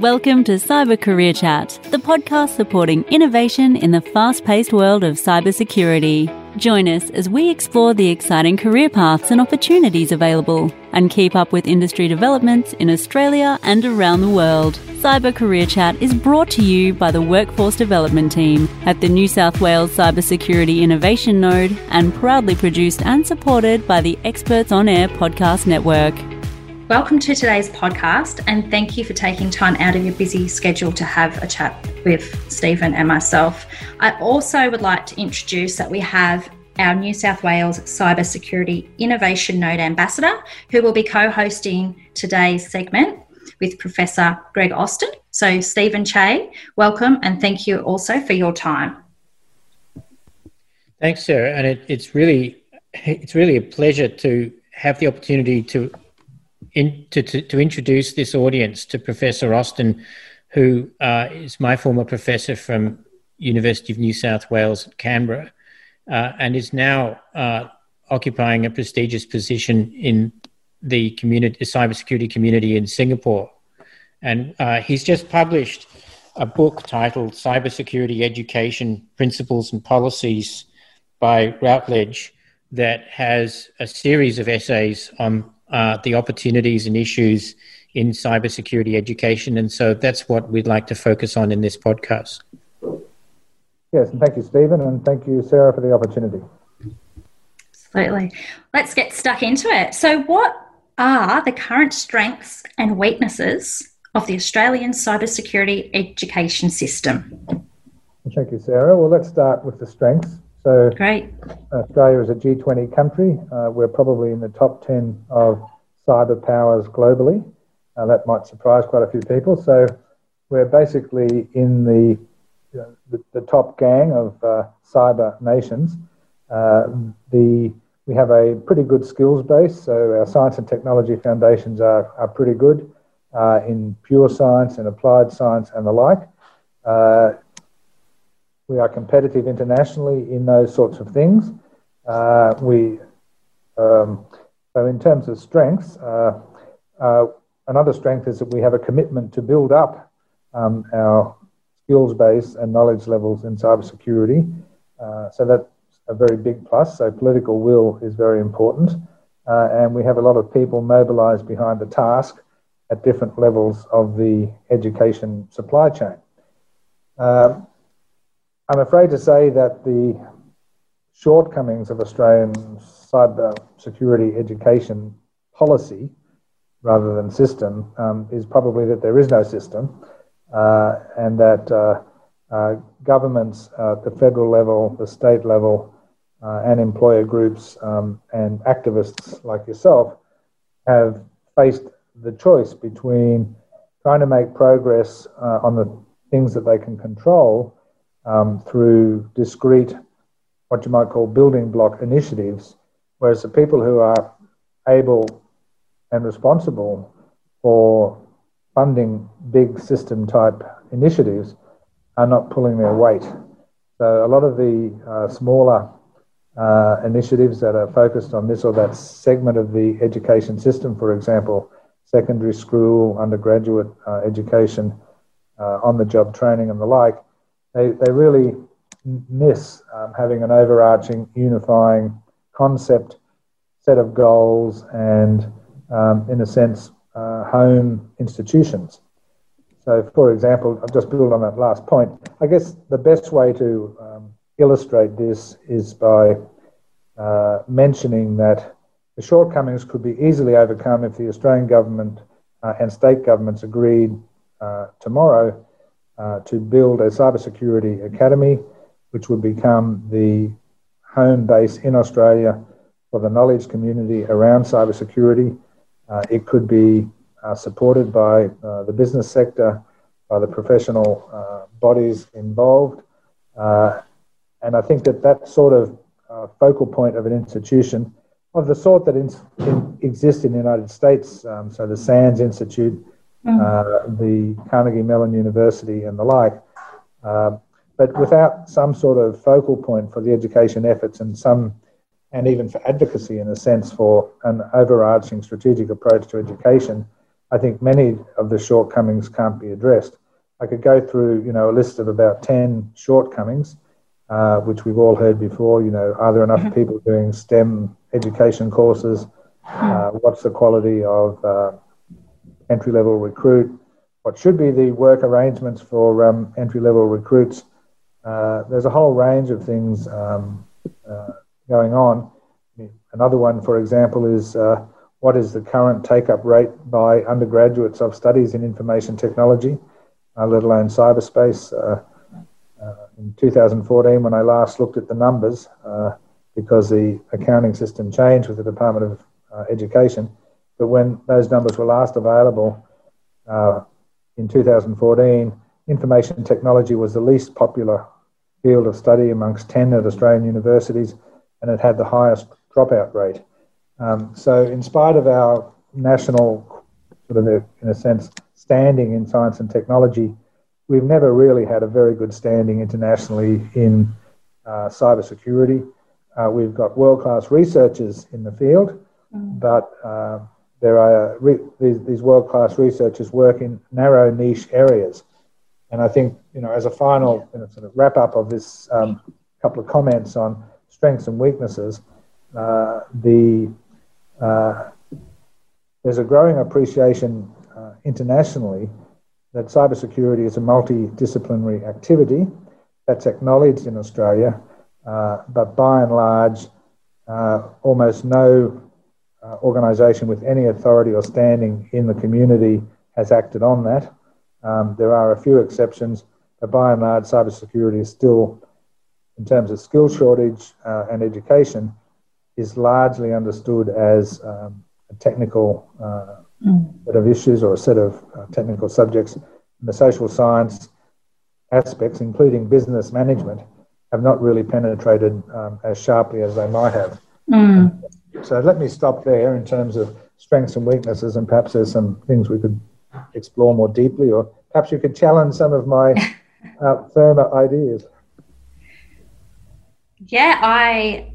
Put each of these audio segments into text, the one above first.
Welcome to Cyber Career Chat, the podcast supporting innovation in the fast paced world of cybersecurity. Join us as we explore the exciting career paths and opportunities available and keep up with industry developments in Australia and around the world. Cyber Career Chat is brought to you by the Workforce Development Team at the New South Wales Cybersecurity Innovation Node and proudly produced and supported by the Experts on Air Podcast Network. Welcome to today's podcast, and thank you for taking time out of your busy schedule to have a chat with Stephen and myself. I also would like to introduce that we have our New South Wales Cybersecurity Innovation Node Ambassador, who will be co hosting today's segment with Professor Greg Austin. So, Stephen Che, welcome, and thank you also for your time. Thanks, Sarah, and it, it's really it's really a pleasure to have the opportunity to in, to, to, to, introduce this audience to Professor Austin, who uh, is my former professor from University of New South Wales, Canberra, uh, and is now uh, occupying a prestigious position in the community, cybersecurity community in Singapore. And uh, he's just published a book titled Cybersecurity Education Principles and Policies by Routledge that has a series of essays on uh, the opportunities and issues in cybersecurity education. And so that's what we'd like to focus on in this podcast. Yes, and thank you, Stephen, and thank you, Sarah, for the opportunity. Absolutely. Let's get stuck into it. So, what are the current strengths and weaknesses of the Australian cybersecurity education system? Thank you, Sarah. Well, let's start with the strengths. So, great. Australia is a G20 country. Uh, we're probably in the top 10 of cyber powers globally. Uh, that might surprise quite a few people. So, we're basically in the, you know, the, the, top gang of uh, cyber nations. Uh, the we have a pretty good skills base, so our science and technology foundations are, are pretty good uh, in pure science and applied science and the like. We are competitive internationally in those sorts of things. Uh, we um, so in terms of strengths, uh, uh, another strength is that we have a commitment to build up um, our skills base and knowledge levels in cybersecurity. Uh, so that's a very big plus. So political will is very important, uh, and we have a lot of people mobilised behind the task at different levels of the education supply chain. Um, I'm afraid to say that the shortcomings of Australian cyber security education policy rather than system um, is probably that there is no system uh, and that uh, uh, governments at the federal level, the state level, uh, and employer groups um, and activists like yourself have faced the choice between trying to make progress uh, on the things that they can control um, through discrete, what you might call building block initiatives, whereas the people who are able and responsible for funding big system type initiatives are not pulling their weight. So a lot of the uh, smaller uh, initiatives that are focused on this or that segment of the education system, for example, secondary school, undergraduate uh, education, uh, on the job training, and the like, they, they really miss um, having an overarching, unifying concept, set of goals, and um, in a sense, uh, home institutions. So, for example, I'll just build on that last point. I guess the best way to um, illustrate this is by uh, mentioning that the shortcomings could be easily overcome if the Australian government uh, and state governments agreed uh, tomorrow uh, to build a cybersecurity academy, which would become the home base in Australia for the knowledge community around cybersecurity. Uh, it could be uh, supported by uh, the business sector, by the professional uh, bodies involved. and I think that that sort of focal point of an institution of the sort that in, in, exists in the United States, um, so the SANS Institute, mm. uh, the Carnegie Mellon University, and the like. Uh, but without some sort of focal point for the education efforts and some, and even for advocacy in a sense for an overarching strategic approach to education, I think many of the shortcomings can't be addressed. I could go through, you know, a list of about 10 shortcomings, uh, which we've all heard before. You know, are there enough mm-hmm. people doing STEM education courses? Uh, what's the quality of uh, entry level recruit? What should be the work arrangements for um, entry level recruits? Uh, there's a whole range of things um, uh, going on. Another one, for example, is uh, what is the current take up rate by undergraduates of studies in information technology, uh, let alone cyberspace? Uh, uh, in 2014, when I last looked at the numbers, because the accounting system changed with the Department of Education, but when those numbers were last available in 2014, information technology was the least popular field of study amongst 10 at Australian universities, and it had the highest dropout rate. Um, so, in spite of our national, sort of, in a sense, standing in science and technology, we've never really had a very good standing internationally in uh, cybersecurity. Uh, we've got world class researchers in the field, mm. but uh, there are re- these, these world class researchers work in narrow niche areas. And I think, you know, as a final you know, sort of wrap up of this um, couple of comments on strengths and weaknesses, uh, the uh, there's a growing appreciation uh, internationally that cybersecurity is a multidisciplinary activity that's acknowledged in Australia, uh, but by and large, uh, almost no uh, organisation with any authority or standing in the community has acted on that. Um, there are a few exceptions, but by and large, cybersecurity is still, in terms of skill shortage uh, and education, is largely understood as um, a technical uh, mm. set of issues or a set of uh, technical subjects. And the social science aspects, including business management, have not really penetrated um, as sharply as they might have. Mm. So let me stop there in terms of strengths and weaknesses, and perhaps there's some things we could explore more deeply, or perhaps you could challenge some of my uh, firmer ideas. Yeah, I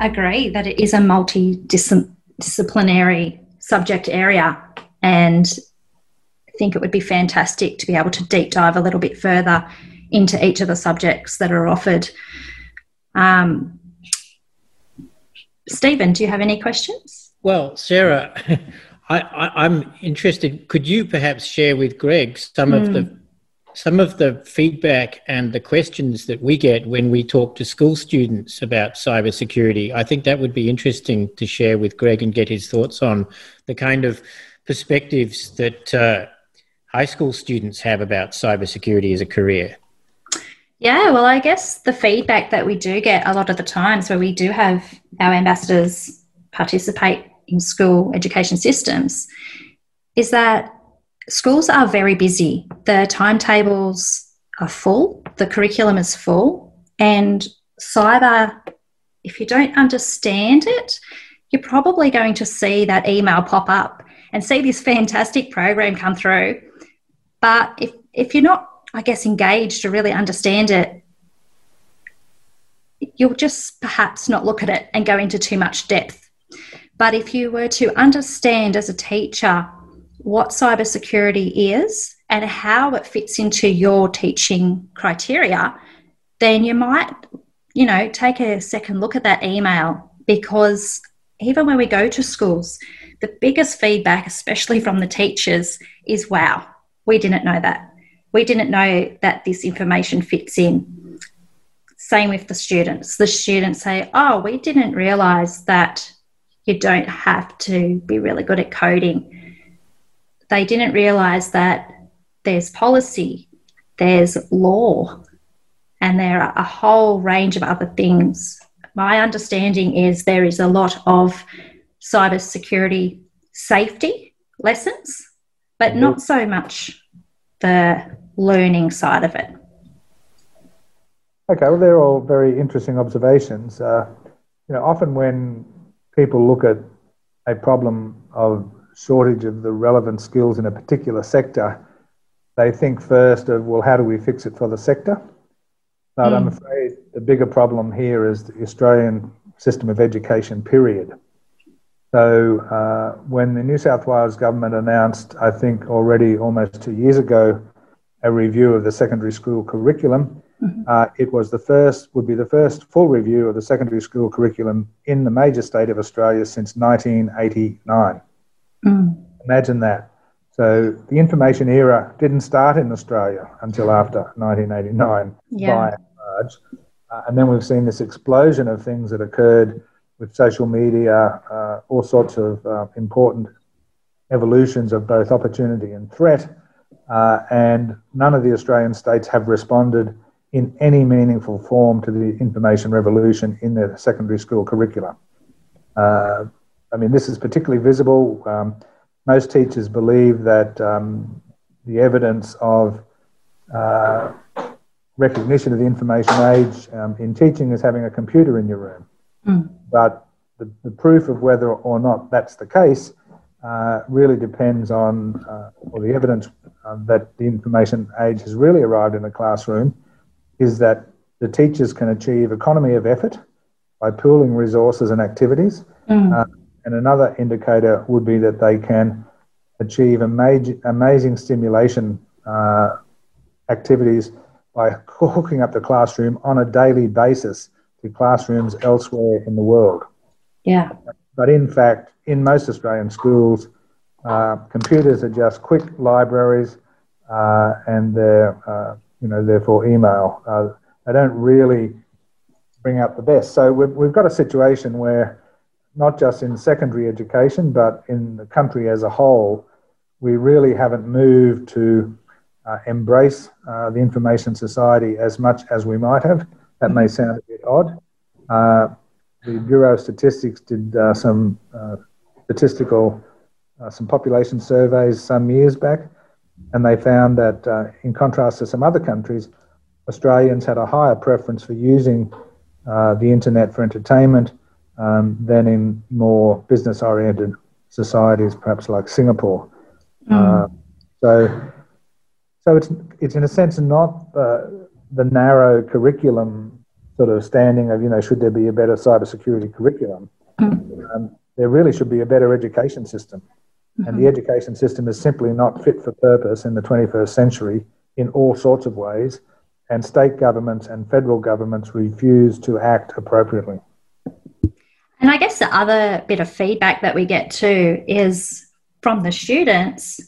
agree that it is a multidisciplinary subject area, and I think it would be fantastic to be able to deep dive a little bit further into each of the subjects that are offered. Um, Stephen, do you have any questions? Well, Sarah, I, am interested. Could you perhaps share with Greg some mm. of the some of the feedback and the questions that we get when we talk to school students about cybersecurity? I think that would be interesting to share with Greg and get his thoughts on the kind of perspectives that uh, high school students have about cybersecurity as a career. Yeah, well, I guess the feedback that we do get a lot of the times where we do have our ambassadors participate in school education systems is that schools are very busy. The timetables are full, the curriculum is full, and cyber, if you don't understand it, you're probably going to see that email pop up and see this fantastic program come through. But if, if you're not, I guess, engaged to really understand it, you'll just perhaps not look at it and go into too much depth. But if you were to understand as a teacher what cybersecurity is and how it fits into your teaching criteria, then you might, you know, take a second look at that email because even when we go to schools, the biggest feedback, especially from the teachers, is wow, we didn't know that. We didn't know that this information fits in. Same with the students. The students say, oh, we didn't realize that you don't have to be really good at coding. They didn't realize that there's policy, there's law, and there are a whole range of other things. My understanding is there is a lot of cybersecurity safety lessons, but not mm-hmm. so much the learning side of it. Okay, well, they're all very interesting observations. Uh, you know, often when people look at a problem of shortage of the relevant skills in a particular sector, they think first of, well, how do we fix it for the sector? But mm. I'm afraid the bigger problem here is the Australian system of education, period. So uh, when the New South Wales government announced, I think already almost two years ago, a review of the secondary school curriculum, mm-hmm. uh, it was the first, would be the first full review of the secondary school curriculum in the major state of Australia since 1989. Mm. Imagine that. So the information era didn't start in Australia until after 1989 yeah. by and large. Uh, and then we've seen this explosion of things that occurred with social media, uh, all sorts of uh, important evolutions of both opportunity and threat. Uh, and none of the Australian states have responded in any meaningful form to the information revolution in their secondary school curricula. Uh, I mean, this is particularly visible. Um, most teachers believe that um, the evidence of uh, recognition of the information age um, in teaching is having a computer in your room. Mm. But the, the, proof of whether or not that's the case uh, really depends on, uh, or the evidence uh, that the information age has really arrived in the classroom is that the teachers can achieve economy of effort by pooling resources and activities. Mm. and another indicator would be that they can achieve amazing, amazing stimulation uh, activities by hooking up the classroom on a daily basis to classrooms elsewhere in the world. Yeah. But in fact, in most Australian schools, uh, computers are just quick libraries, uh, and they're uh, you know therefore email. Uh, they don't really bring out the best. So we've, we've got a situation where not just in secondary education, but in the country as a whole, we really haven't moved to uh, embrace uh, the information society as much as we might have. That may sound a bit odd. Uh, the Bureau of Statistics did uh, some uh, statistical, uh, some population surveys some years back, and they found that, in contrast to some other countries, Australians had a higher preference for using the internet for entertainment um, than in more business oriented societies, perhaps like Singapore. Mm. so, so it's, it's in a sense not the narrow curriculum sort of standing of, you know, should there be a better cybersecurity curriculum? Mm-hmm. Um, there really should be a better education system. And the mm-hmm. education system is simply not fit for purpose in the 21st century in all sorts of ways. And state governments and federal governments refuse to act appropriately. And I guess the other bit of feedback that we get too is from the students,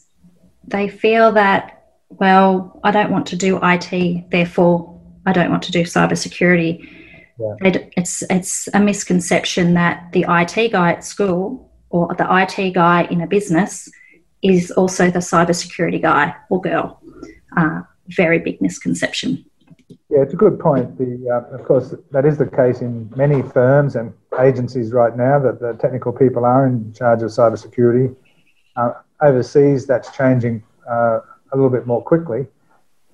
they feel that well, I don't want to do IT, therefore I don't want to do cybersecurity. Yeah. It's it's a misconception that the IT guy at school or the IT guy in a business is also the cybersecurity guy or girl. Uh, very big misconception. Yeah, it's a good point. The, uh, of course, that is the case in many firms and agencies right now that the technical people are in charge of cybersecurity. Uh, overseas, that's changing uh, a little bit more quickly.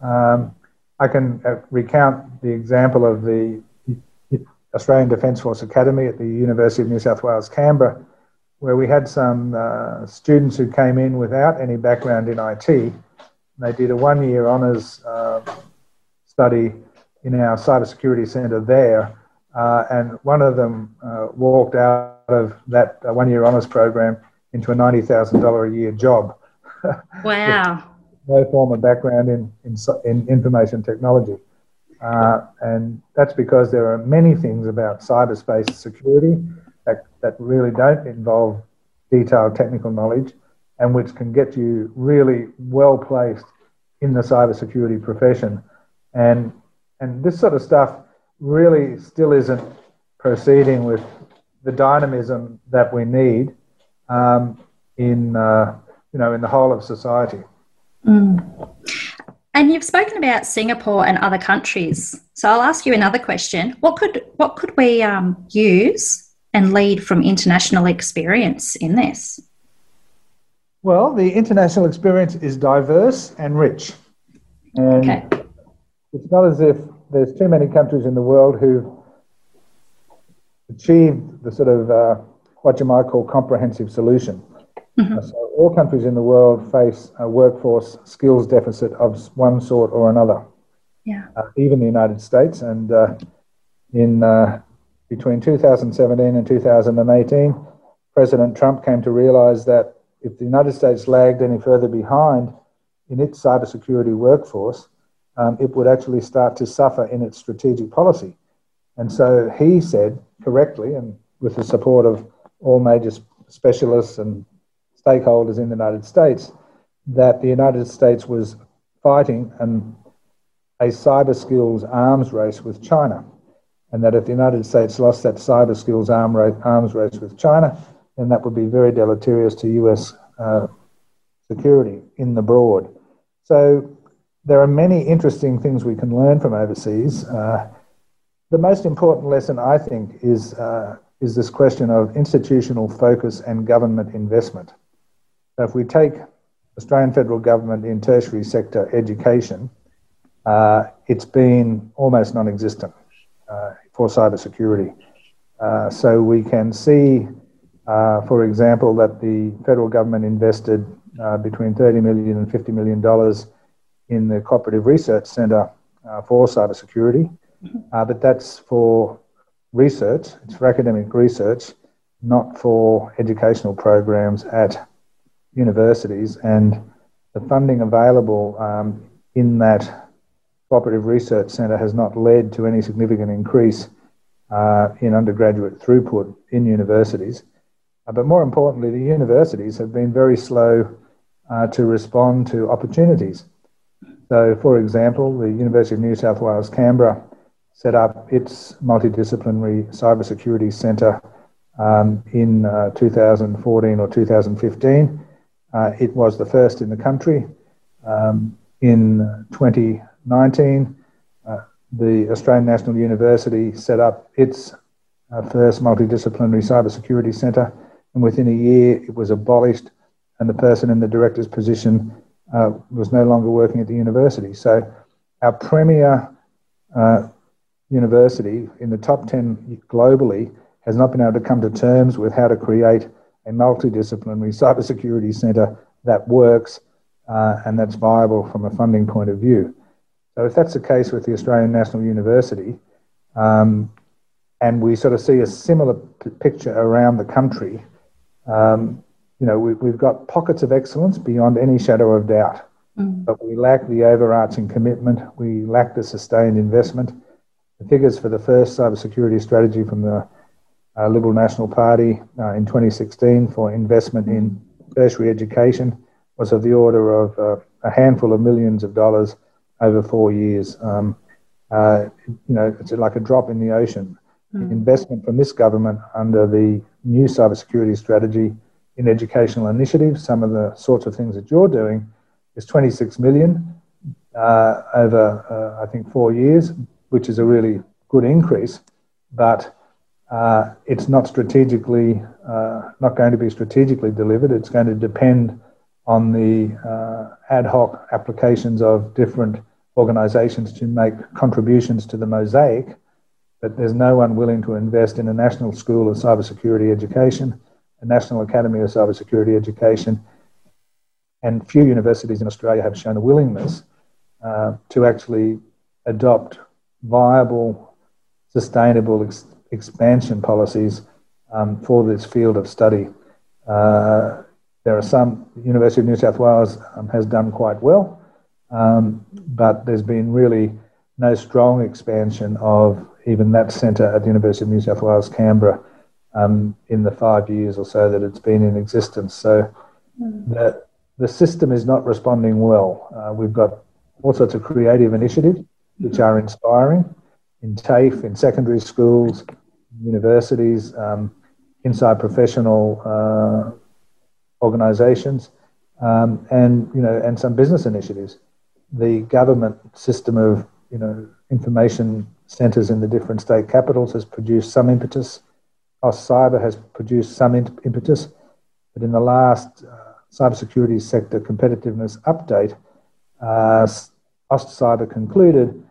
Um, I can uh, recount the example of the Australian Defence Force Academy at the University of New South Wales, Canberra, where we had some uh, students who came in without any background in IT. They did a one year honours uh, study in our cybersecurity centre there, uh, and one of them uh, walked out of that one year honours program into a $90,000 a year job. Wow no formal background in, in, in information technology. Uh, and that's because there are many things about cyberspace security that, that really don't involve detailed technical knowledge and which can get you really well placed in the cybersecurity profession. And, and this sort of stuff really still isn't proceeding with the dynamism that we need um, in, uh, you know, in the whole of society. Mm. And you've spoken about Singapore and other countries. So I'll ask you another question. What could what could we um, use and lead from international experience in this? Well, the international experience is diverse and rich. And okay. it's not as if there's too many countries in the world who've achieved the sort of uh, what you might call comprehensive solution. Mm-hmm. So all countries in the world face a workforce skills deficit of one sort or another. Yeah. Uh, even the United States, and uh, in uh, between 2017 and 2018, President Trump came to realize that if the United States lagged any further behind in its cybersecurity workforce, um, it would actually start to suffer in its strategic policy. And so he said correctly, and with the support of all major specialists and stakeholders in the United States, that the United States was fighting an, a cyber skills arms race with China. And that if the United States lost that cyber skills arm arms race with China, then that would be very deleterious to US uh, security in the broad. So there are many interesting things we can learn from overseas. Uh, the most important lesson, I think, is, uh, is this question of institutional focus and government investment. So if we take Australian federal government in tertiary sector education, uh, it's been almost non-existent uh, for cybersecurity. Uh, so we can see, uh, for example, that the federal government invested uh, between 30 million and 50 million dollars in the Cooperative Research Centre uh, for cybersecurity, but that's for research, it's for academic research, not for educational programs at universities. And the funding available um, in that Cooperative Research Centre has not led to any significant increase uh, in undergraduate throughput in universities. Uh, but more importantly, the universities have been very slow uh, to respond to opportunities. So, for example, the University of New South Wales Canberra set up its multidisciplinary cybersecurity centre um, in uh, 2014 or 2015. Uh, it was the first in the country. Um, in 2019, uh, the Australian National University set up its uh, first multidisciplinary cybersecurity centre, and within a year it was abolished, and the person in the director's position uh, was no longer working at the university. So, our premier uh, university in the top 10 globally has not been able to come to terms with how to create a multidisciplinary cybersecurity centre that works uh, and that's viable from a funding point of view. So, if that's the case with the Australian National University, um, and we sort of see a similar p- picture around the country, um, you know, we, we've got pockets of excellence beyond any shadow of doubt, mm. but we lack the overarching commitment. We lack the sustained investment. The figures for the first cybersecurity strategy from the uh, Liberal National Party uh, in 2016 for investment in tertiary education was of the order of uh, a handful of millions of dollars over four years. Um, uh, you know, it's like a drop in the ocean. Mm. Investment from this government under the new cybersecurity strategy in educational initiatives, some of the sorts of things that you're doing, is 26 million uh, over, uh, I think, four years, which is a really good increase, but uh, it's not strategically, uh, not going to be strategically delivered. It's going to depend on the uh, ad hoc applications of different organisations to make contributions to the mosaic, but there's no one willing to invest in a national school of cybersecurity education a National Academy of Cybersecurity Education, and few universities in Australia have shown a willingness uh, to actually adopt viable, sustainable ex- expansion policies um, for this field of study. Uh, there are some, the University of New South Wales um, has done quite well, um, but there's been really no strong expansion of even that centre at the University of New South Wales, Canberra, um, in the five years or so that it's been in existence. So mm. the, the system is not responding well. Uh, we've got all sorts of creative initiatives which are inspiring in TAFE, in secondary schools, universities, um, inside professional uh, organisations, um, and you know, and some business initiatives. The government system of you know information centres in the different state capitals has produced some impetus Cyber has produced some impetus, but in the last uh, cybersecurity sector competitiveness update, uh, Cyber concluded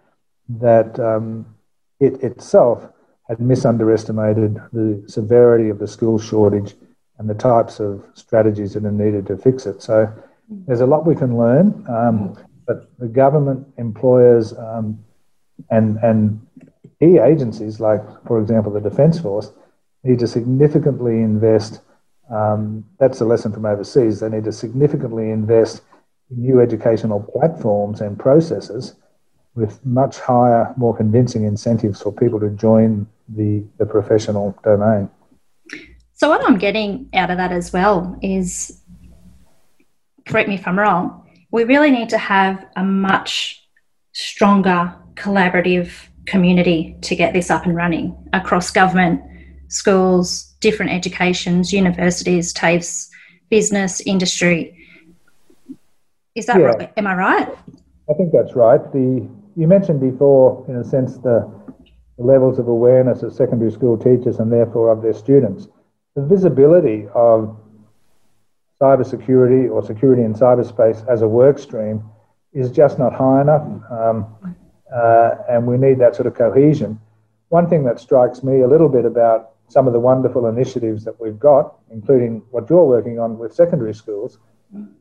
that um, it itself had misunderestimated the severity of the skills shortage and the types of strategies that are needed to fix it. So there's a lot we can learn, um, but the government, employers, um, and and key agencies like, for example, the Defence Force, need to significantly invest Um, that's a lesson from overseas. They need to significantly invest in new educational platforms and processes with much higher, more convincing incentives for people to join the, the professional domain. So, what I'm getting out of that as well is correct me if I'm wrong, we really need to have a much stronger collaborative community to get this up and running across government, schools, different educations, universities, TAFEs, business, industry. Is that yeah. right? Am I right? I think that's right. The you mentioned before, in a sense, the, the levels of awareness of secondary school teachers and therefore of their students. The visibility of cybersecurity or security in cyberspace as a work stream is just not high enough, um, uh, and we need that sort of cohesion. One thing that strikes me a little bit about some of the wonderful initiatives that we've got, including what you're working on with secondary schools,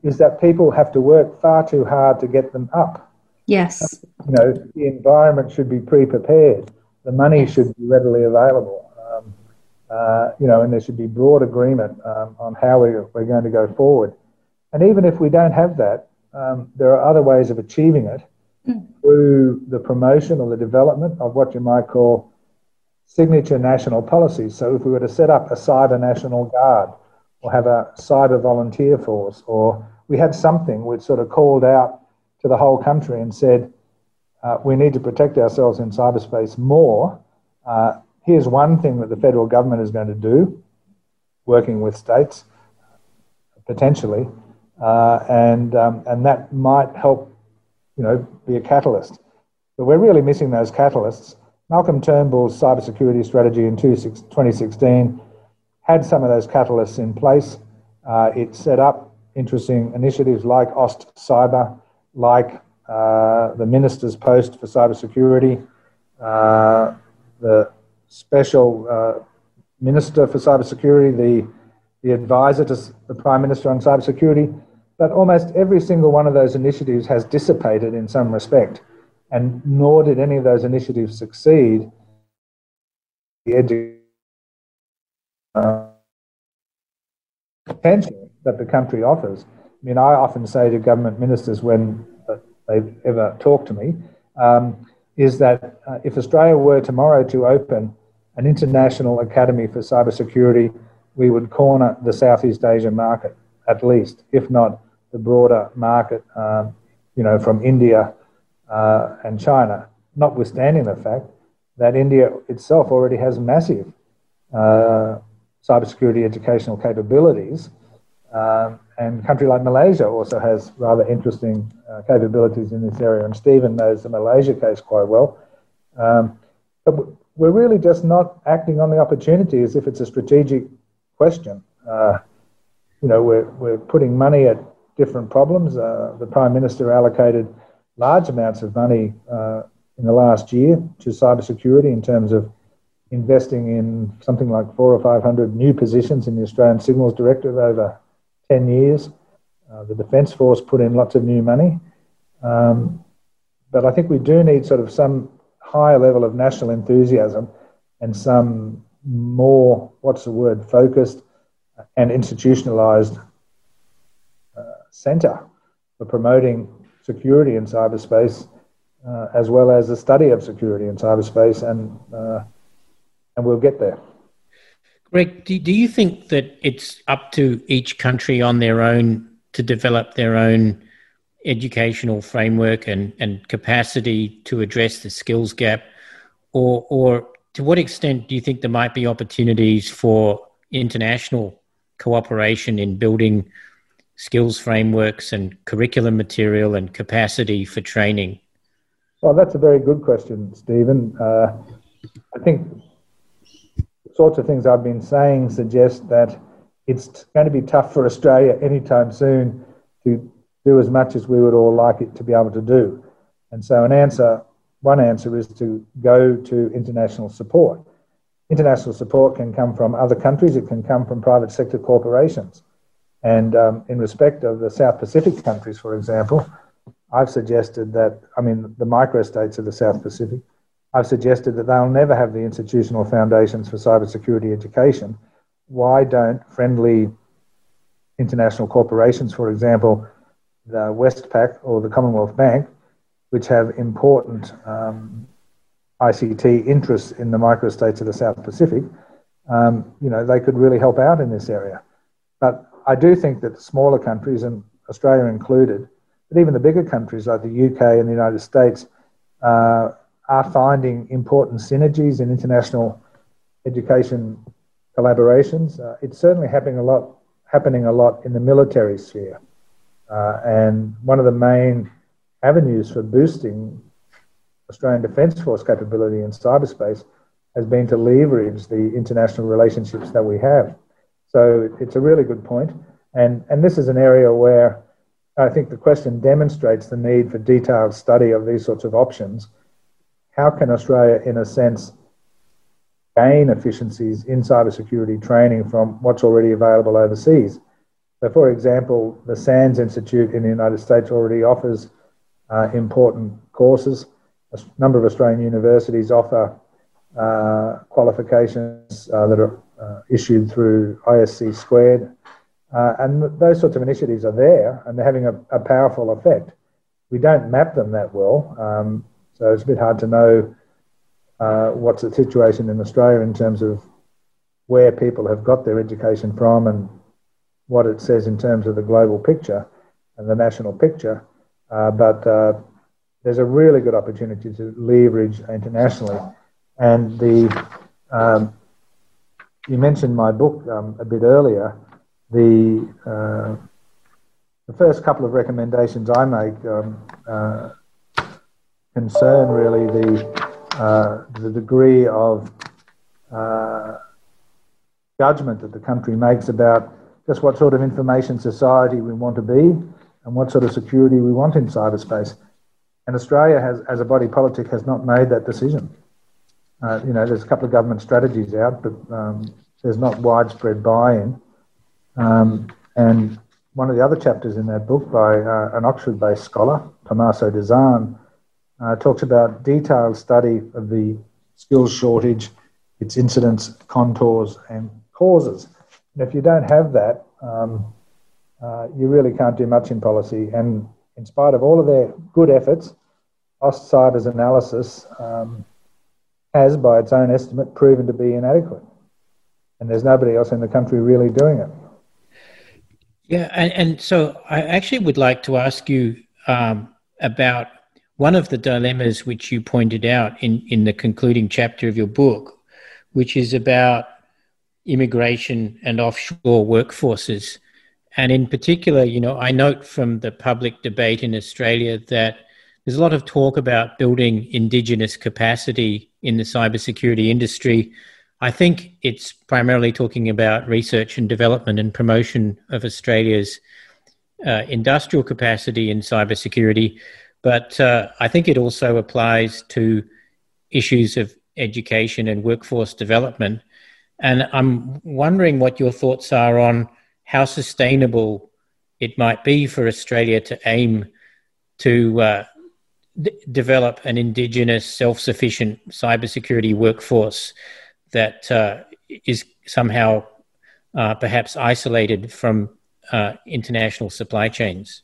is that people have to work far too hard to get them up. Yes. You know, the environment should be pre-prepared. The money should be readily available. Um, uh, you know, and there should be broad agreement um, on how we, we're going to go forward. And even if we don't have that, um, there are other ways of achieving it mm. through the promotion or the development of what you might call signature national policies. So if we were to set up a cyber national guard or have a cyber volunteer force, or we had something which sort of called out to the whole country and said, uh, we need to protect ourselves in cyberspace more. Uh, here's one thing that the federal government is going to do, working with states, potentially, uh, and um, and that might help, you know, be a catalyst. But we're really missing those catalysts. Malcolm Turnbull's cybersecurity strategy in 2016 had some of those catalysts in place. Uh, it set up interesting initiatives like AustCyber, like the minister's post for cybersecurity, uh, the special uh, minister for cybersecurity, the, the advisor to the prime minister on cybersecurity. But almost every single one of those initiatives has dissipated in some respect, and nor did any of those initiatives succeed. The edu- uh, that the country offers. I mean, I often say to government ministers when they've ever talked to me, um, is that uh, if Australia were tomorrow to open an international academy for cybersecurity, we would corner the Southeast Asian market at least, if not the broader market, um, you know, from India uh, and China. Notwithstanding the fact that India itself already has massive uh, cybersecurity educational capabilities, um, and a country like Malaysia also has rather interesting uh, capabilities in this area. And Stephen knows the Malaysia case quite well. Um, but we're really just not acting on the opportunity as if it's a strategic question. Uh, you know, we're, we're putting money at different problems. Uh, the Prime Minister allocated large amounts of money uh, in the last year to cybersecurity in terms of investing in something like four or 500 new positions in the Australian Signals Directorate over 10 years. Uh, the Defence Force put in lots of new money. Um, but I think we do need sort of some higher level of national enthusiasm and some more, what's the word, focused and institutionalized uh, centre for promoting security in cyberspace uh, as well as the study of security in cyberspace, and, uh, and we'll get there. Greg, do, do you think that it's up to each country on their own to develop their own educational framework and, and capacity to address the skills gap? Or, or to what extent do you think there might be opportunities for international cooperation in building skills frameworks and curriculum material and capacity for training? Well, that's a very good question, Stephen. Uh, I think sorts of things I've been saying suggest that it's going to be tough for Australia anytime soon to do as much as we would all like it to be able to do. And so, an answer, one answer is to go to international support. International support can come from other countries, it can come from private sector corporations. And um, in respect of the South Pacific countries, for example, I've suggested that, I mean, the microstates of the South Pacific, I've suggested that they'll never have the institutional foundations for cybersecurity education why don't friendly international corporations, for example, the Westpac or the Commonwealth Bank, which have important um, ICT interests in the microstates of the South Pacific, um, you know, they could really help out in this area. But I do think that smaller countries, and Australia included, but even the bigger countries like the UK and the United States, uh, are finding important synergies in international education collaborations. Uh, it's certainly happening a lot, happening a lot in the military sphere. Uh, and one of the main avenues for boosting Australian Defence Force capability in cyberspace has been to leverage the international relationships that we have. So it's a really good point. And, and this is an area where I think the question demonstrates the need for detailed study of these sorts of options. How can Australia, in a sense, gain efficiencies in cybersecurity training from what's already available overseas? So, for example, the SANS Institute in the United States already offers uh, important courses. A number of Australian universities offer uh, qualifications uh, that are uh, issued through ISC squared. Uh, and those sorts of initiatives are there and they're having a, a powerful effect. We don't map them that well, um, so it's a bit hard to know uh, what's the situation in Australia in terms of where people have got their education from and what it says in terms of the global picture and the national picture. Uh, but uh, there's a really good opportunity to leverage internationally. And the um, you mentioned my book um, a bit earlier. The uh, the first couple of recommendations I make um, uh, concern really the uh, the degree of uh, judgment that the country makes about just what sort of information society we want to be and what sort of security we want in cyberspace. And Australia has, as a body politic, has not made that decision. Uh, you know, there's a couple of government strategies out, but um, there's not widespread buy-in. Um, and one of the other chapters in that book by uh, an Oxford-based scholar, Tommaso De Zan, uh, talks about detailed study of the skills shortage, its incidence, contours, and causes. And if you don't have that, um, uh, you really can't do much in policy. And in spite of all of their good efforts, AustCyber's analysis um, has, by its own estimate, proven to be inadequate. And there's nobody else in the country really doing it. Yeah, and, and so I actually would like to ask you um, about one of the dilemmas which you pointed out in, in the concluding chapter of your book, which is about immigration and offshore workforces. And in particular, you know, I note from the public debate in Australia that there's a lot of talk about building indigenous capacity in the cybersecurity industry. I think it's primarily talking about research and development and promotion of Australia's uh, industrial capacity in cybersecurity, but uh, I think it also applies to issues of education and workforce development. And I'm wondering what your thoughts are on how sustainable it might be for Australia to aim to uh, d- develop an indigenous, self sufficient cybersecurity workforce that uh, is somehow uh, perhaps isolated from uh, international supply chains.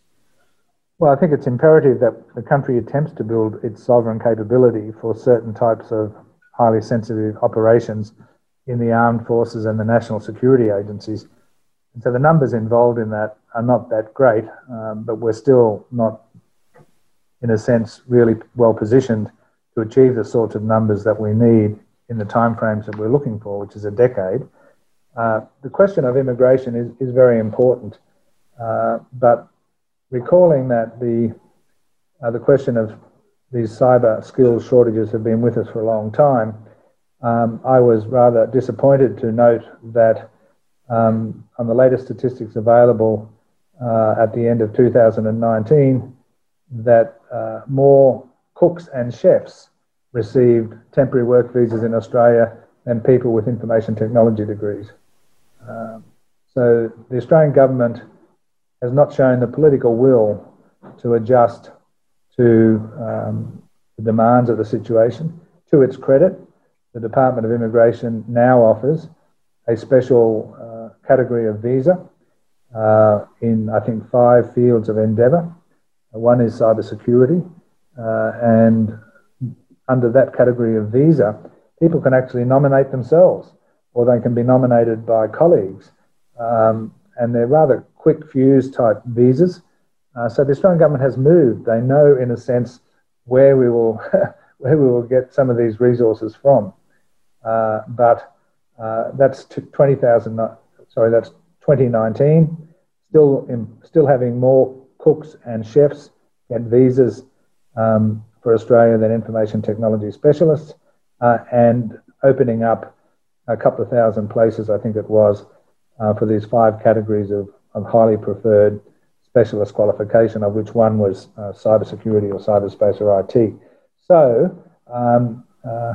Well, I think it's imperative that the country attempts to build its sovereign capability for certain types of highly sensitive operations in the armed forces and the national security agencies. And so the numbers involved in that are not that great, um, but we're still not, in a sense, really well positioned to achieve the sorts of numbers that we need in the timeframes that we're looking for, which is a decade. Uh, the question of immigration is, is very important, uh, but recalling that the uh, the question of these cyber skills shortages have been with us for a long time, um, I was rather disappointed to note that um, on the latest statistics available uh, at the end of 2019, that uh, more cooks and chefs received temporary work visas in Australia than people with information technology degrees. Um, so the Australian government has not shown the political will to adjust to um, the demands of the situation. To its credit, the Department of Immigration now offers a special uh, category of visa uh, in, I think, five fields of endeavour. One is cybersecurity, uh, and under that category of visa, people can actually nominate themselves or they can be nominated by colleagues. Um, and they're rather quick fuse type visas. Uh, so the Australian government has moved. They know, in a sense, where we will where we will get some of these resources from. Uh, but uh, that's twenty thousand. Sorry, that's 2019. Still, in, still having more cooks and chefs get visas um, for Australia than information technology specialists, uh, and opening up a couple of thousand places, I think it was, uh, for these five categories of, of highly preferred specialist qualification, of which one was uh, cybersecurity or cyberspace or IT. So um, uh,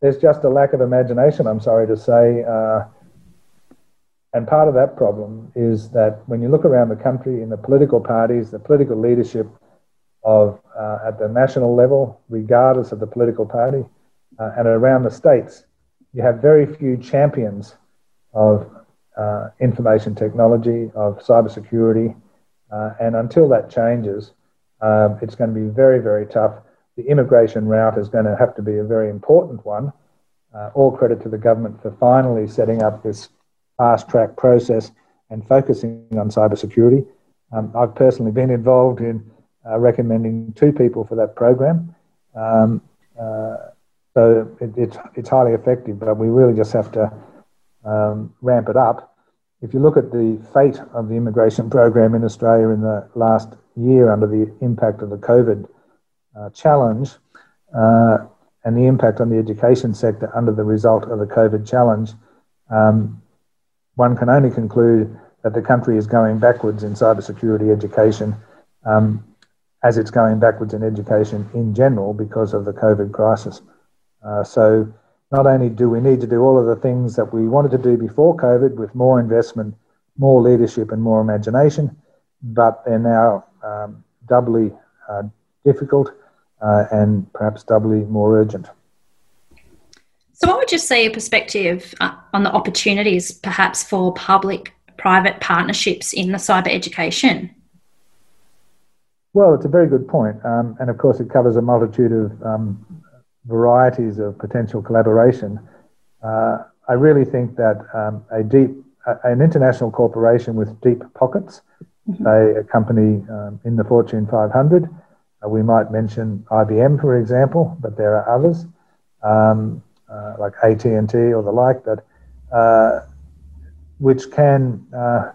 there's just a lack of imagination, I'm sorry to say. Uh, and part of that problem is that when you look around the country in the political parties, the political leadership of uh, at the national level, regardless of the political party, uh, and around the states, you have very few champions of uh, information technology, of cybersecurity, uh, and until that changes, um, it's going to be very, very tough. The immigration route is going to have to be a very important one. Uh, all credit to the government for finally setting up this fast track process and focusing on cybersecurity. Um, I've personally been involved in uh, recommending two people for that program. Um, uh, so it, it's, it's highly effective, but we really just have to um, ramp it up. If you look at the fate of the immigration program in Australia in the last year under the impact of the COVID uh, challenge uh, and the impact on the education sector under the result of the COVID challenge, um, one can only conclude that the country is going backwards in cybersecurity education um, as it's going backwards in education in general because of the COVID crisis. Uh, so not only do we need to do all of the things that we wanted to do before COVID with more investment, more leadership, and more imagination, but they're now um, doubly uh, difficult uh, and perhaps doubly more urgent. So, what would you say a perspective uh, on the opportunities perhaps for public private partnerships in the cyber education? Well, it's a very good point. Um, and of course, it covers a multitude of um, varieties of potential collaboration, uh, I really think that um, a deep, uh, an international corporation with deep pockets, mm-hmm. say a company um, in the Fortune 500, uh, we might mention IBM, for example, but there are others um, uh, like AT&T or the like that, uh, which can uh,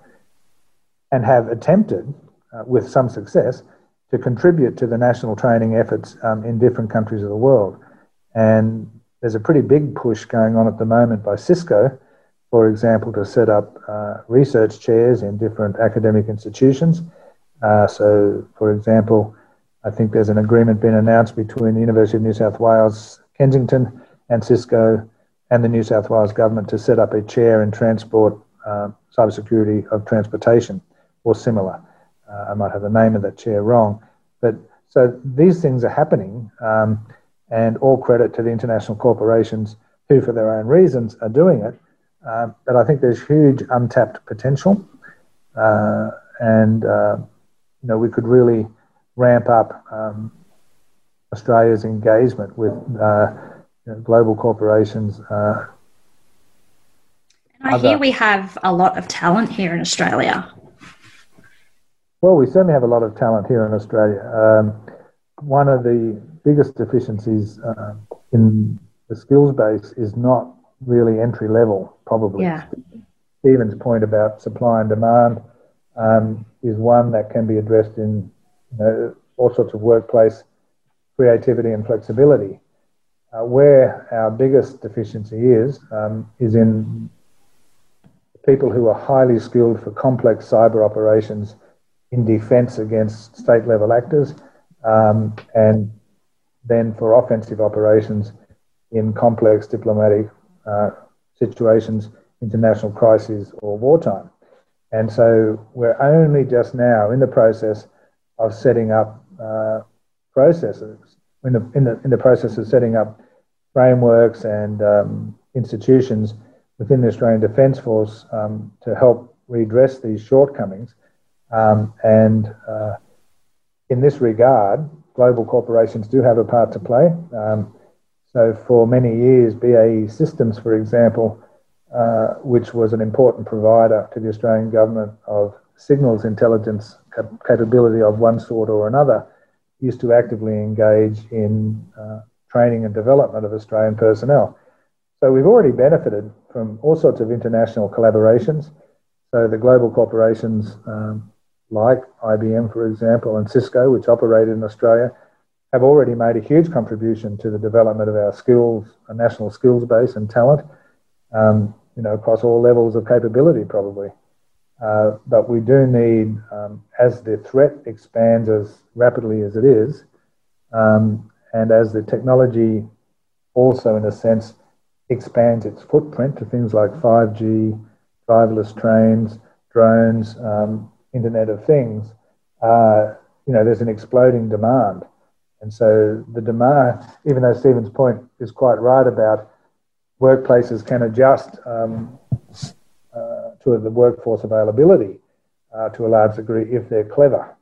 and have attempted with some success to contribute to the national training efforts um, in different countries of the world. And there's a pretty big push going on at the moment by Cisco, for example, to set up uh, research chairs in different academic institutions. Uh, so, for example, I think there's an agreement been announced between the University of New South Wales, Kensington, and Cisco and the New South Wales government to set up a chair in transport, uh, cybersecurity of transportation or similar. Uh, I might have the name of that chair wrong, but so these things are happening. Um, and all credit to the international corporations who, for their own reasons, are doing it. Um, but I think there's huge untapped potential, uh, and uh, you know we could really ramp up um, Australia's engagement with uh, you know, global corporations. Uh, and I other... hear we have a lot of talent here in Australia. Well, we certainly have a lot of talent here in Australia. Um, one of the biggest deficiencies uh, in the skills base is not really entry level, probably. Yeah. Stephen's point about supply and demand um, is one that can be addressed in you know, all sorts of workplace creativity and flexibility. Uh, where our biggest deficiency is, um, is in people who are highly skilled for complex cyber operations in defense against state level actors um, and then for offensive operations in complex diplomatic uh, situations, international crises, or wartime. And so we're only just now in the process of setting up uh, processes, in the, in, the, in the process of setting up frameworks and um, institutions within the Australian Defence Force um, to help redress these shortcomings. Um, and uh, in this regard, global corporations do have a part to play. Um, so, for many years, BAE Systems, for example, uh, which was an important provider to the Australian government of signals intelligence cap- capability of one sort or another, used to actively engage in uh, training and development of Australian personnel. So we've already benefited from all sorts of international collaborations. So the global corporations um, like IBM, for example, and Cisco, which operated in Australia, have already made a huge contribution to the development of our skills, our national skills base and talent, um, you know, across all levels of capability, probably. Uh, but we do need, um, as the threat expands as rapidly as it is, um, and as the technology also, in a sense, expands its footprint to things like 5G, driverless trains, drones, um, Internet of Things, uh, you know, there's an exploding demand. And so the demand, even though Stephen's point is quite right about workplaces can adjust um, uh, to the workforce availability uh, to a large degree if they're clever.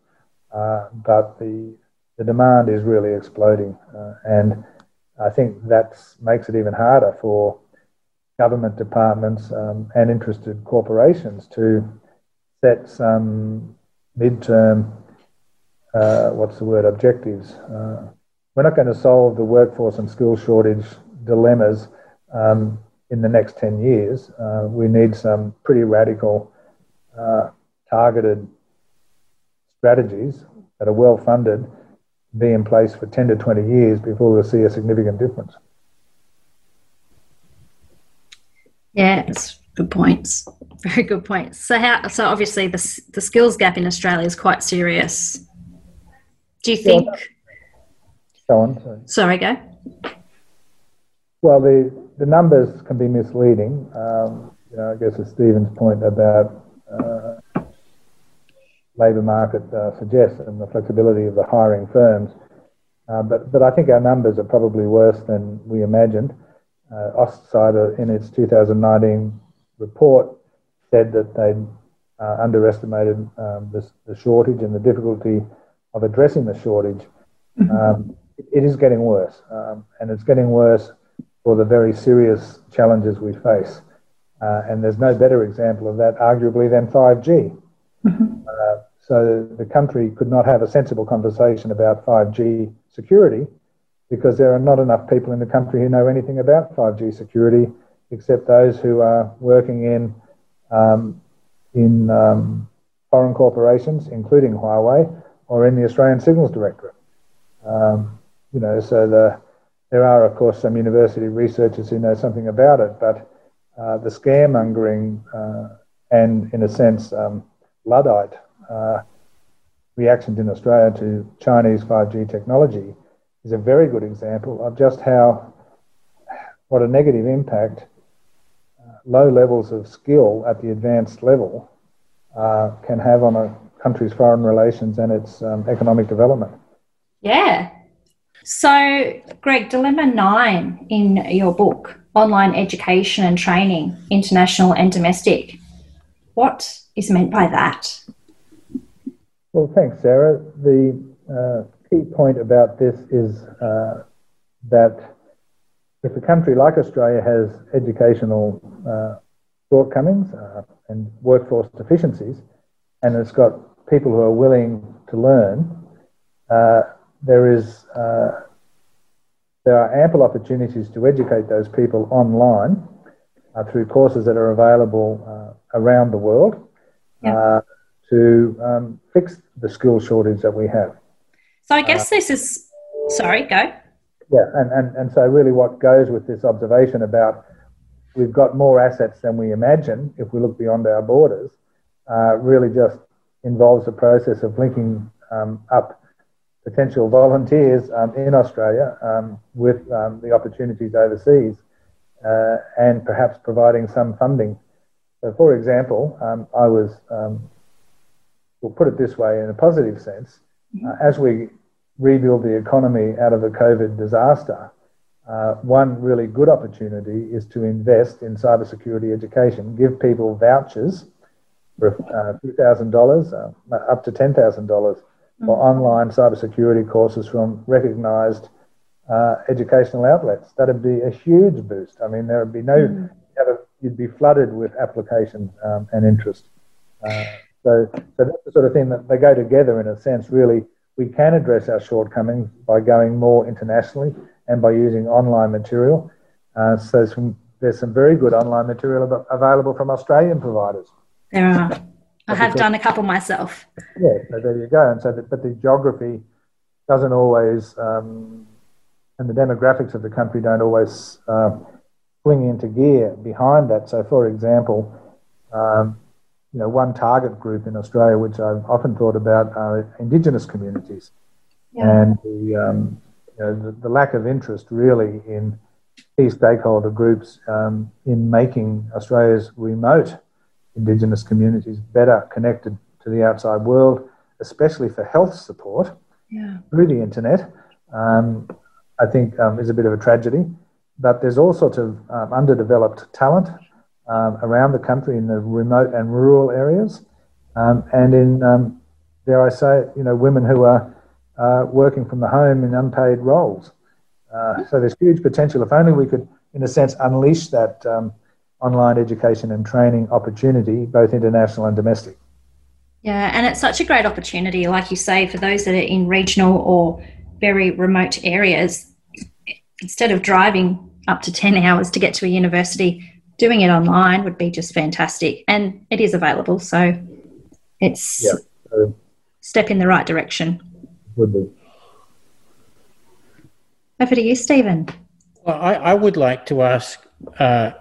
Uh, but the, the demand is really exploding. Uh, and I think that makes it even harder for government departments um, and interested corporations to set some midterm, uh, what's the word, objectives. Uh, we're not going to solve the workforce and skill shortage dilemmas um, in the next 10 years. Uh, we need some pretty radical, uh, targeted strategies that are well funded be in place for 10 to 20 years before we'll see a significant difference. It's good points. Very good point. So, how? So, obviously, the the skills gap in Australia is quite serious. Do you think? Go on. Sorry. sorry, go. Well, the the numbers can be misleading. Um, you know, I guess it's Stephen's point about uh, labour market uh, suggests and the flexibility of the hiring firms. Uh, but, but I think our numbers are probably worse than we imagined. Uh, in its 2019 report, said that they'd uh, underestimated um, the, the, shortage and the difficulty of addressing the shortage. Mm-hmm. Um, it, it is getting worse, um, and it's getting worse for the very serious challenges we face. Uh, and there's no better example of that, arguably, than 5G. Mm-hmm. Uh, so the country could not have a sensible conversation about 5G security because there are not enough people in the country who know anything about 5G security except those who are working in um, in um, foreign corporations, including Huawei, or in the Australian Signals Directorate. Um, you know, so the, there are, of course, some university researchers who know something about it, but uh, the scaremongering uh, and, in a sense, um, Luddite uh, reactions in Australia to Chinese 5G technology is a very good example of just how what a negative impact low levels of skill at the advanced level uh, can have on a country's foreign relations and its um, economic development. Yeah. So, Greg, dilemma nine in your book, Online Education and Training, International and Domestic. What is meant by that? Well, thanks, Sarah. The uh, key point about this is uh, that if a country like Australia has educational uh, shortcomings uh, and workforce deficiencies, and it's got people who are willing to learn, uh, there is uh, there are ample opportunities to educate those people online through courses that are available around the world. Yeah to um, fix the skill shortage that we have. So I guess uh, this is sorry, go. Yeah, and, and, and so really what goes with this observation about we've got more assets than we imagine if we look beyond our borders uh, really just involves the process of linking um, up potential volunteers um, in Australia um, with um, the opportunities overseas uh, and perhaps providing some funding. So, for example, um, I was we'll put it this way in a positive sense, mm-hmm. uh, as we rebuild the economy out of the COVID disaster, uh, one really good opportunity is to invest in cybersecurity education, give people vouchers for uh, $2,000 uh, up to $10,000 mm-hmm. for online cybersecurity courses from recognized uh, educational outlets. That'd be a huge boost. I mean, there would be no, mm-hmm. you'd be flooded with applications um, and interest. Uh, so, so that's the sort of thing that they go together in a sense, really. We can address our shortcomings by going more internationally and by using online material. Uh, so some, there's some very good online material available from Australian providers. There are. I have done a couple myself. Yeah, so there you go. And so, the, but the geography doesn't always, um, and the demographics of the country don't always uh, swing into gear behind that. So, for example, um, you know, one target group in Australia, which I've often thought about, are Indigenous communities, yeah. and the um, you know, the, the, lack of interest really in key stakeholder groups um, in making Australia's remote Indigenous communities better connected to the outside world, especially for health support yeah. through the internet, um, I think um, is a bit of a tragedy. But there's all sorts of um, underdeveloped talent um, around the country in the remote and rural areas, um, and in um, dare I say, you know, women who are uh, working from the home in unpaid roles. Uh, so there's huge potential. If only we could, in a sense, unleash that um, online education and training opportunity, both international and domestic. Yeah, and it's such a great opportunity, like you say, for those that are in regional or very remote areas. Instead of driving up to 10 hours to get to a university, doing it online would be just fantastic. And it is available. So it's yeah. a step in the right direction would be. Over to you, Stephen. Well, I, I would like to ask, uh,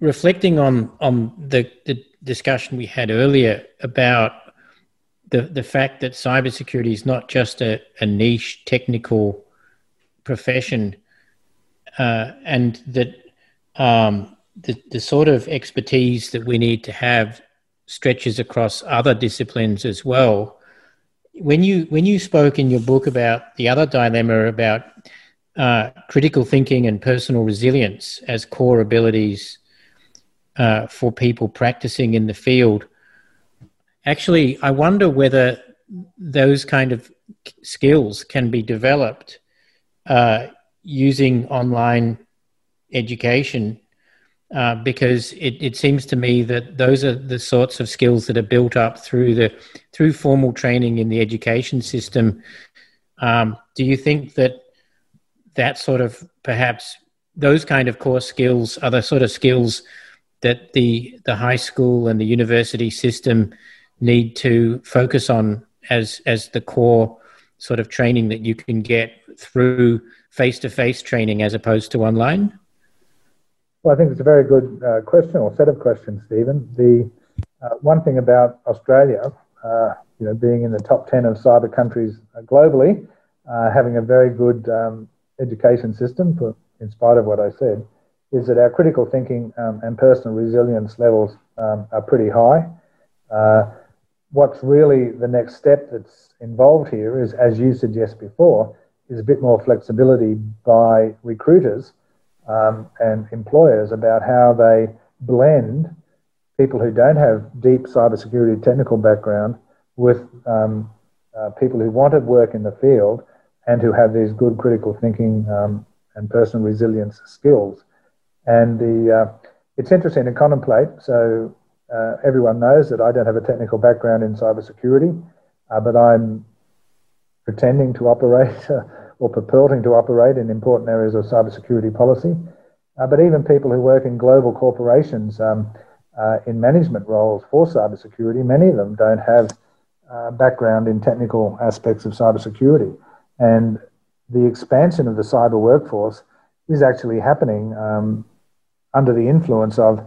reflecting on on the, the discussion we had earlier about the the fact that cybersecurity is not just a, a niche technical profession, uh, and that um, the the sort of expertise that we need to have stretches across other disciplines as well. When you when you spoke in your book about the other dilemma about uh, critical thinking and personal resilience as core abilities uh, for people practicing in the field, actually, I wonder whether those kind of skills can be developed uh, using online education uh, because it, it seems to me that those are the sorts of skills that are built up through the through formal training in the education system. Um, do you think that that sort of perhaps those kind of core skills are the sort of skills that the the high school and the university system need to focus on as as the core sort of training that you can get through face to face training as opposed to online? Well, I think it's a very good uh, question or set of questions, Stephen. The uh, one thing about Australia, uh, you know, being in the top 10 of cyber countries uh, globally, uh, having a very good um, education system, for, in spite of what I said, is that our critical thinking um, and personal resilience levels um, are pretty high. Uh, what's really the next step that's involved here is, as you suggest before, is a bit more flexibility by recruiters um, and employers about how they blend people who don't have deep cybersecurity technical background with um, uh, people who want to work in the field and who have these good critical thinking um, and personal resilience skills. And the uh, it's interesting to contemplate. So uh, everyone knows that I don't have a technical background in cybersecurity, uh, but I'm pretending to operate or purporting to operate in important areas of cybersecurity policy. Uh, but even people who work in global corporations um, uh, in management roles for cybersecurity, many of them don't have uh, background in technical aspects of cybersecurity. And the expansion of the cyber workforce is actually happening um, under the influence of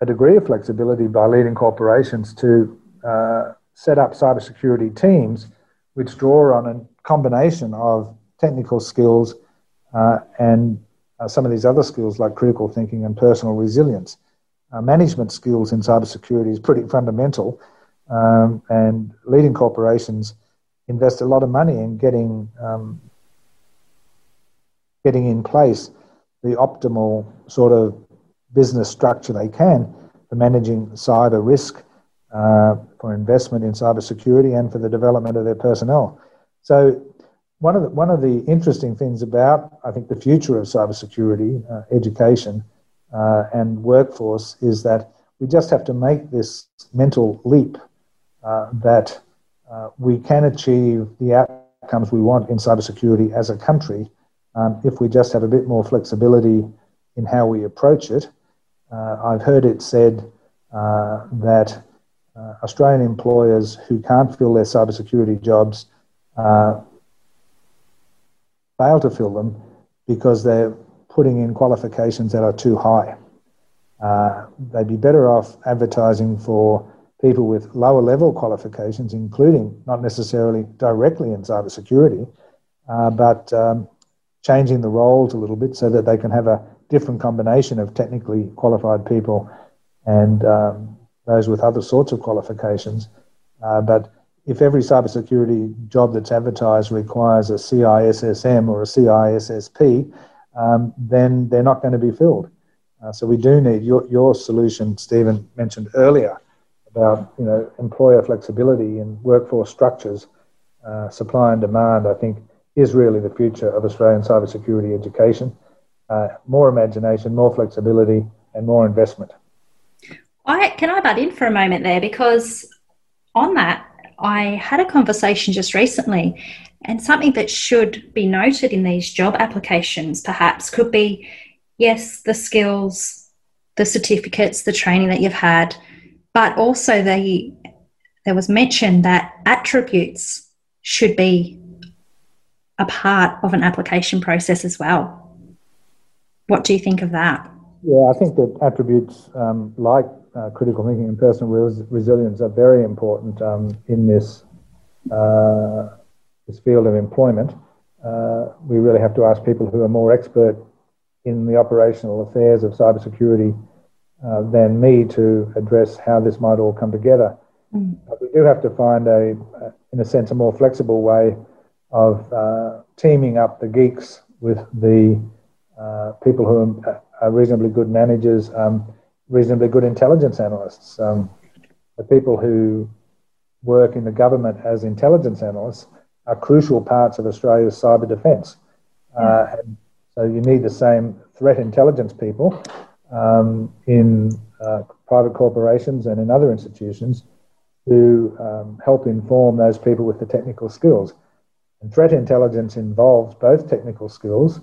a degree of flexibility by leading corporations to uh, set up cybersecurity teams which draw on a combination of technical skills uh, and uh, some of these other skills like critical thinking and personal resilience. Uh, management skills in cybersecurity is pretty fundamental, um, and leading corporations invest a lot of money in getting um, getting in place the optimal sort of business structure they can for managing cyber risk, uh, for investment in cybersecurity, and for the development of their personnel. So, one of the, one of the interesting things about I think the future of cybersecurity uh, education uh, and workforce is that we just have to make this mental leap uh, that uh, we can achieve the outcomes we want in cybersecurity as a country um, if we just have a bit more flexibility in how we approach it. I've heard it said that uh, Australian employers who can't fill their cybersecurity jobs uh, fail to fill them because they're putting in qualifications that are too high. Uh, they'd be better off advertising for people with lower level qualifications, including not necessarily directly in cybersecurity, uh, but um, changing the roles a little bit so that they can have a different combination of technically qualified people and um, those with other sorts of qualifications. Uh, but if every cybersecurity job that's advertised requires a CISSM or a CISSP, um, then they're not going to be filled. Uh, so we do need your, your solution, Stephen mentioned earlier, about you know employer flexibility and workforce structures, uh, supply and demand. I think is really the future of Australian cybersecurity education. Uh, more imagination, more flexibility, and more investment. I can I butt in for a moment there because on that I had a conversation just recently, and something that should be noted in these job applications perhaps could be yes, the skills, the certificates, the training that you've had, but also the there was mention that attributes should be a part of an application process as well. What do you think of that? Yeah, I think that attributes um, like uh, critical thinking and personal res- resilience are very important um, in this uh, this field of employment. Uh, we really have to ask people who are more expert in the operational affairs of cybersecurity uh, than me to address how this might all come together. Mm. But we do have to find a, in a sense, a more flexible way of uh, teaming up the geeks with the uh, people who are reasonably good managers, um, reasonably good intelligence analysts. Um, the people who work in the government as intelligence analysts are crucial parts of Australia's cyber defence. Uh, and so you need the same threat intelligence people um, in uh, private corporations and in other institutions to um, help inform those people with the technical skills. And threat intelligence involves both technical skills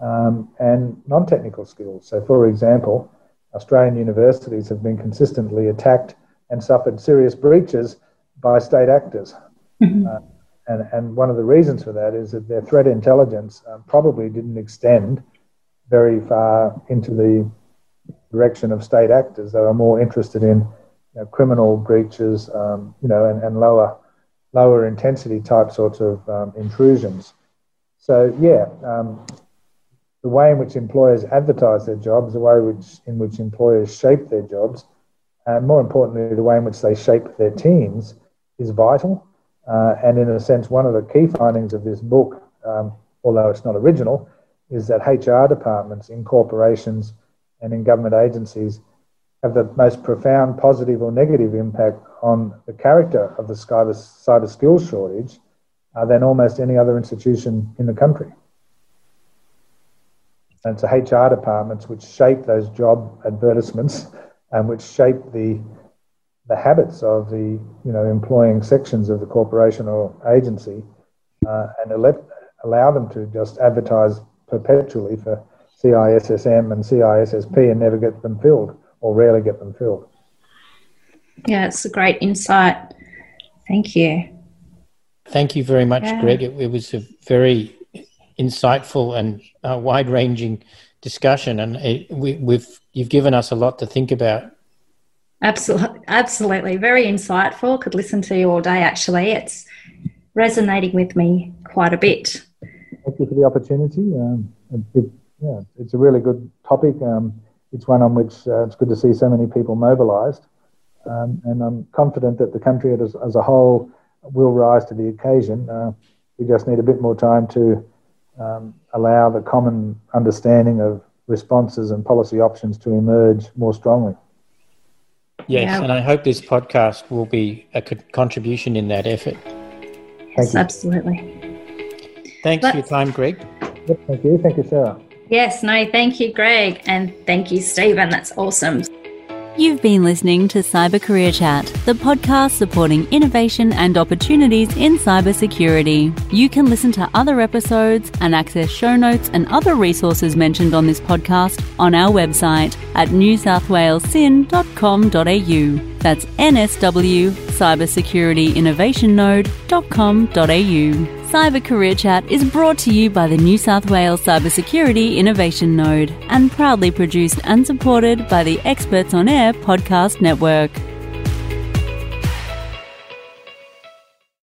um, and non technical skills. So, for example, Australian universities have been consistently attacked and suffered serious breaches by state actors. Mm-hmm. Uh, and, and one of the reasons for that is that their threat intelligence um, probably didn't extend very far into the direction of state actors. They were more interested in you know, criminal breaches, um, you know, and, and lower lower intensity type sorts of um, intrusions. So yeah, um, the way in which employers advertise their jobs, the way which, in which employers shape their jobs, and more importantly, the way in which they shape their teams is vital. Uh, and in a sense, one of the key findings of this book, um, although it's not original, is that HR departments in corporations and in government agencies have the most profound positive or negative impact on the character of the cyber, cyber skills shortage uh, than almost any other institution in the country. And it's the HR departments which shape those job advertisements and which shape the the habits of the you know employing sections of the corporation or agency uh, and let, allow them to just advertise perpetually for CISSM and CISSP and never get them filled or rarely get them filled. Yeah, it's a great insight. Thank you. Thank you very much, yeah. Greg. It, it, was a very insightful and uh, wide-ranging discussion, and it, we, we've you've given us a lot to think about Absolutely, absolutely, very insightful. Could listen to you all day. Actually, it's resonating with me quite a bit. Thank you for the opportunity. Um, it, yeah, it's a really good topic. Um, it's one on which uh, it's good to see so many people mobilised, um, and I'm confident that the country as, as a whole will rise to the occasion. Uh, we just need a bit more time to um, allow the common understanding of responses and policy options to emerge more strongly. Yes, yeah. and I hope this podcast will be a contribution in that effort. Yes, absolutely. Thanks for your time, Greg. Yep, thank you. Thank you, Sarah. Yes, no, thank you, Greg. And thank you, Stephen. That's awesome. You've been listening to Cyber Career Chat, the podcast supporting innovation and opportunities in cybersecurity. You can listen to other episodes and access show notes and other resources mentioned on this podcast on our website at newsouthwalessin.com.au. That's NSW cybersecurityinnovationnode.com.au. Cyber Career Chat is brought to you by the New South Wales Cybersecurity Innovation Node and proudly produced and supported by the Experts on Air podcast network.